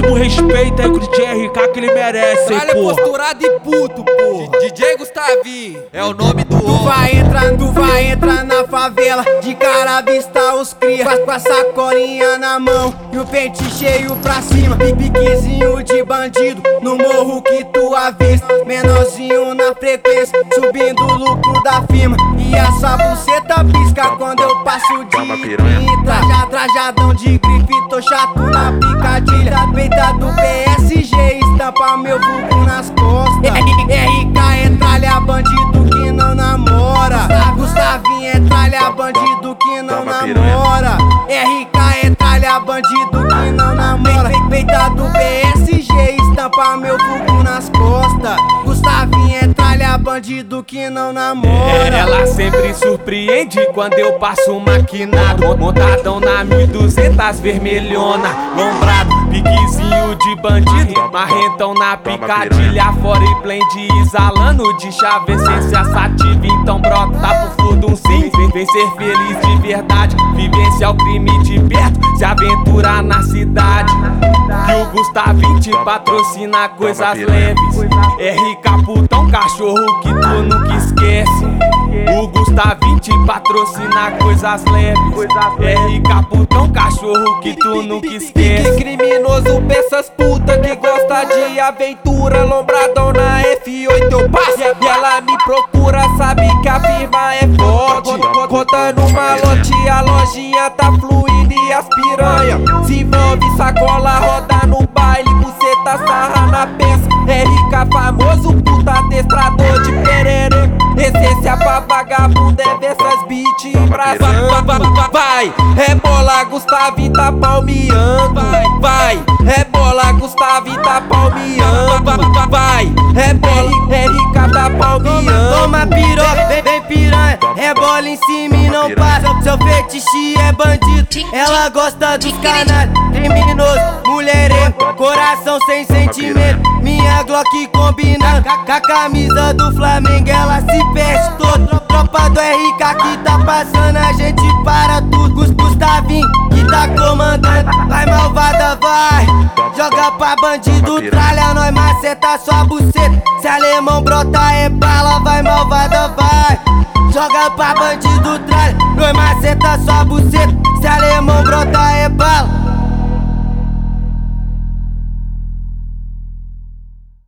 máximo respeito aí com o DJ RK que ele merece, hein, Olha porra. postura de puto, porra. DJ Gustavinho é o nome do Tu homem. vai entrar, tu vai entrar na favela De cara à vista os cria Com a- Com a sacolinha na mão E o pente cheio pra cima Pi- Piquezinho de bandido No morro que tu avista Menorzinho na frequência Subindo o lucro da firma E essa buceta pisca Quando eu passo de Trajadão de grife Tô chato na picadilha. Peita do PSG Estampa meu vulgo bandido que não namora. Ela sempre surpreende quando eu passo maquinado. Montadão na 1200 vermelhona. Lombrado, piquezinho de bandido. Marrentão na picadilha. Fora e blend exalando de chave Essência sativa, então brota pro fundo um sim. Vem, vem ser feliz de verdade. Vivenciar o crime de perto. Se aventurar na cidade. Que o Gustavinho te patrocina coisas leves. RK putão, Gustavinho te patrocina coisas leves. RK putão, cachorro que tu nunca esquece. criminoso, peças puta que gosta de aventura. Lombradão na F8 eu passo E ela me procura, sabe que a firma é forte. Contando malote, a lojinha tá fluindo e as piranha Se envolve, sacola, roda no baile Buceta, sarra na peça. RK famoso, puta adestrador de pererê Essência pra vagabundo é dessas beat embrasando Vai, vai, vai, rebola, Gustavinho tá palmeando. Vai, vai, rebola, Gustavinho tá palmeando. Vai, vai, rebola, RK tá palmeando. Toma piroca, vem, vem piranha. Rebola em cima e não passa. Seu fetiche é bandido. Ela gosta dos canalhas Criminoso, mulherengo Coração sem sentimento. Minha Glock combina Com a camisa do Flamengo Ela se Tropa que tá passando A gente para tudo. Gus- Gustavinho que tá comandando. Vai malvada, vai. Joga pra bandido, tralha Nós maceta sua buceta. Se alemão brota é bala Vai malvada, vai. Joga pra bandido, tralha Nós maceta sua buceta